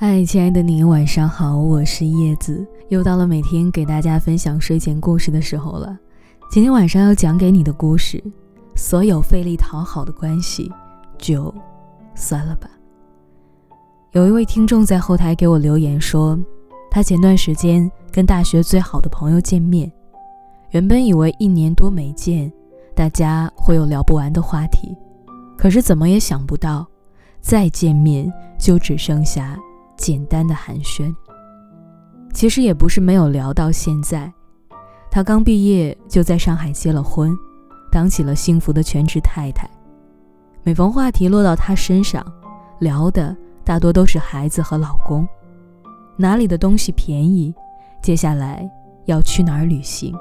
嗨，亲爱的你，晚上好，我是叶子，又到了每天给大家分享睡前故事的时候了。今天晚上要讲给你的故事，所有费力讨好的关系，就算了吧。有一位听众在后台给我留言说，他前段时间跟大学最好的朋友见面，原本以为一年多没见，大家会有聊不完的话题，可是怎么也想不到，再见面就只剩下简单的寒暄。其实也不是没有聊到现在，他刚毕业就在上海结了婚，当起了幸福的全职太太。每逢话题落到他身上，聊的。大多都是孩子和老公，哪里的东西便宜？接下来要去哪儿旅行？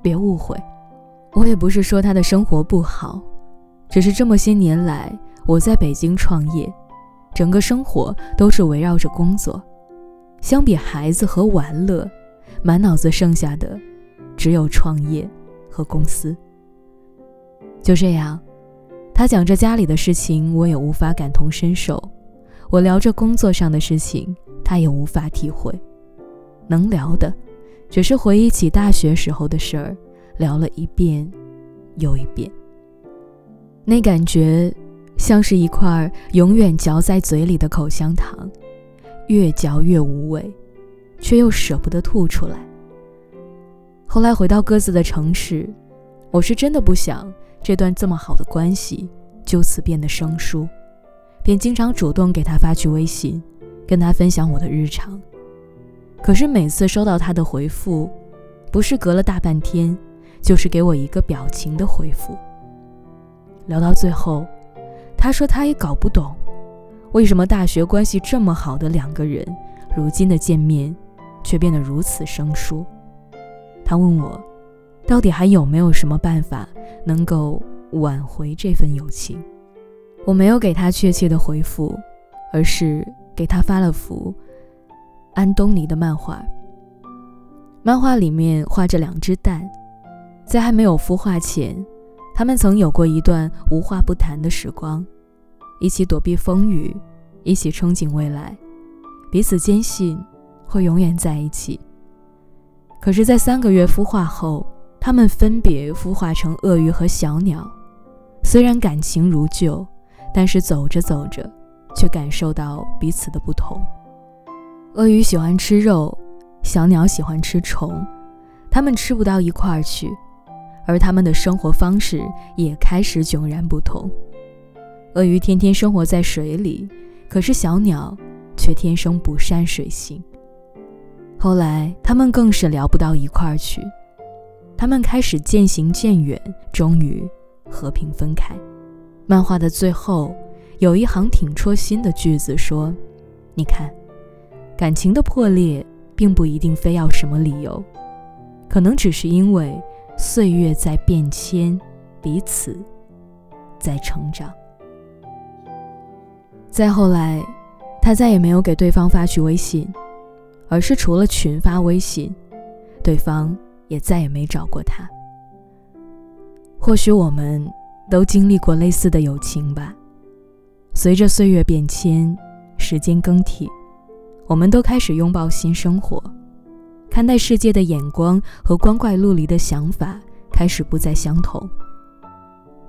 别误会，我也不是说他的生活不好，只是这么些年来我在北京创业，整个生活都是围绕着工作。相比孩子和玩乐，满脑子剩下的只有创业和公司。就这样，他讲着家里的事情，我也无法感同身受。我聊着工作上的事情，他也无法体会。能聊的，只是回忆起大学时候的事儿，聊了一遍又一遍。那感觉像是一块永远嚼在嘴里的口香糖，越嚼越无味，却又舍不得吐出来。后来回到各自的城市，我是真的不想这段这么好的关系就此变得生疏。便经常主动给他发去微信，跟他分享我的日常。可是每次收到他的回复，不是隔了大半天，就是给我一个表情的回复。聊到最后，他说他也搞不懂，为什么大学关系这么好的两个人，如今的见面却变得如此生疏。他问我，到底还有没有什么办法能够挽回这份友情？我没有给他确切的回复，而是给他发了幅安东尼的漫画。漫画里面画着两只蛋，在还没有孵化前，他们曾有过一段无话不谈的时光，一起躲避风雨，一起憧憬未来，彼此坚信会永远在一起。可是，在三个月孵化后，他们分别孵化成鳄鱼和小鸟，虽然感情如旧。但是走着走着，却感受到彼此的不同。鳄鱼喜欢吃肉，小鸟喜欢吃虫，它们吃不到一块儿去，而它们的生活方式也开始迥然不同。鳄鱼天天生活在水里，可是小鸟却天生不善水性。后来，他们更是聊不到一块儿去，他们开始渐行渐远，终于和平分开。漫画的最后有一行挺戳心的句子，说：“你看，感情的破裂并不一定非要什么理由，可能只是因为岁月在变迁，彼此在成长。”再后来，他再也没有给对方发去微信，而是除了群发微信，对方也再也没找过他。或许我们。都经历过类似的友情吧。随着岁月变迁，时间更替，我们都开始拥抱新生活，看待世界的眼光和光怪陆离的想法开始不再相同。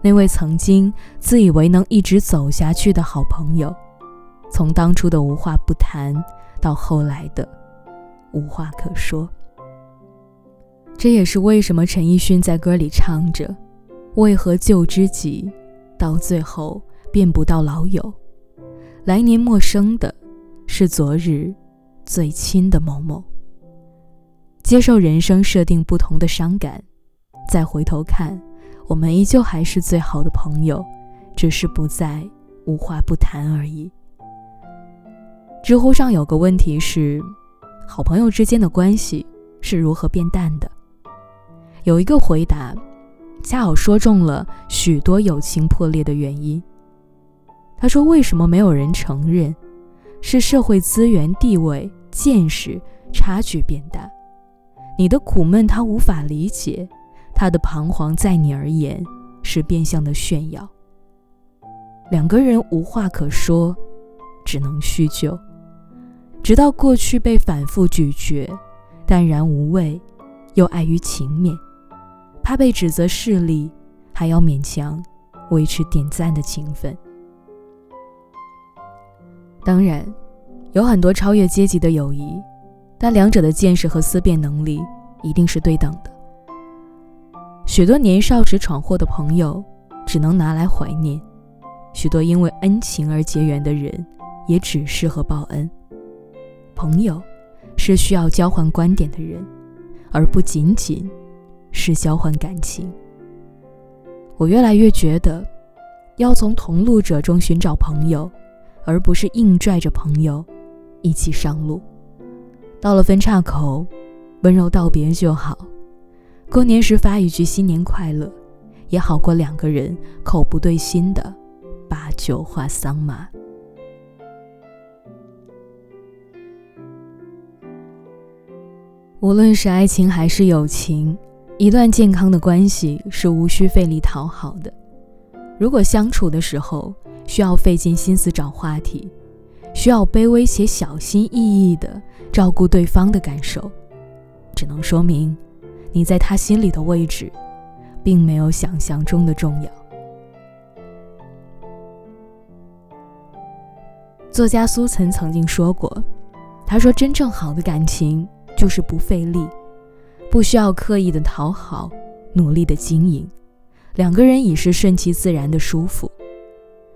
那位曾经自以为能一直走下去的好朋友，从当初的无话不谈，到后来的无话可说。这也是为什么陈奕迅在歌里唱着。为何旧知己，到最后变不到老友？来年陌生的，是昨日最亲的某某。接受人生设定不同的伤感，再回头看，我们依旧还是最好的朋友，只是不再无话不谈而已。知乎上有个问题是：好朋友之间的关系是如何变淡的？有一个回答。恰好说中了许多友情破裂的原因。他说：“为什么没有人承认？是社会资源、地位、见识差距变大。你的苦闷他无法理解，他的彷徨在你而言是变相的炫耀。两个人无话可说，只能叙旧。直到过去被反复咀嚼，淡然无味，又碍于情面，怕被指责势利，还要勉强维持点赞的情分。当然，有很多超越阶级的友谊，但两者的见识和思辨能力一定是对等的。许多年少时闯祸的朋友，只能拿来怀念；许多因为恩情而结缘的人，也只适合报恩。朋友，是需要交换观点的人，而不仅仅是交换感情。我越来越觉得，要从同路者中寻找朋友。而不是硬拽着朋友一起上路。到了分岔口，温柔道别就好。过年时发一句“新年快乐”，也好过两个人口不对心的把酒话桑麻。无论是爱情还是友情，一段健康的关系是无需费力讨好的。如果相处的时候，需要费尽心思找话题，需要卑微且小心翼翼地照顾对方的感受，只能说明你在他心里的位置，并没有想象中的重要。作家苏岑曾经说过：“他说，真正好的感情就是不费力，不需要刻意的讨好，努力的经营，两个人已是顺其自然的舒服。”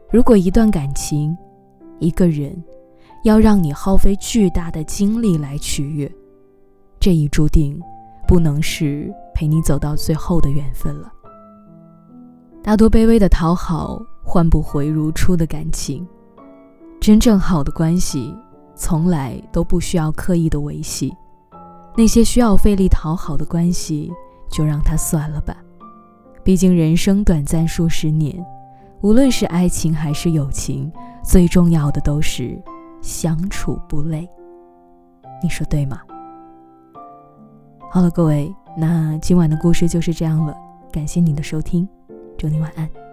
如果一段感情，一个人，要让你耗费巨大的精力来取悦，这已注定不能是陪你走到最后的缘分了。大多卑微的讨好换不回如初的感情，真正好的关系从来都不需要刻意的维系。那些需要费力讨好的关系，就让它算了吧。毕竟人生短暂数十年。无论是爱情还是友情，最重要的都是相处不累。你说对吗？好了，各位，那今晚的故事就是这样了。感谢你的收听，祝你晚安。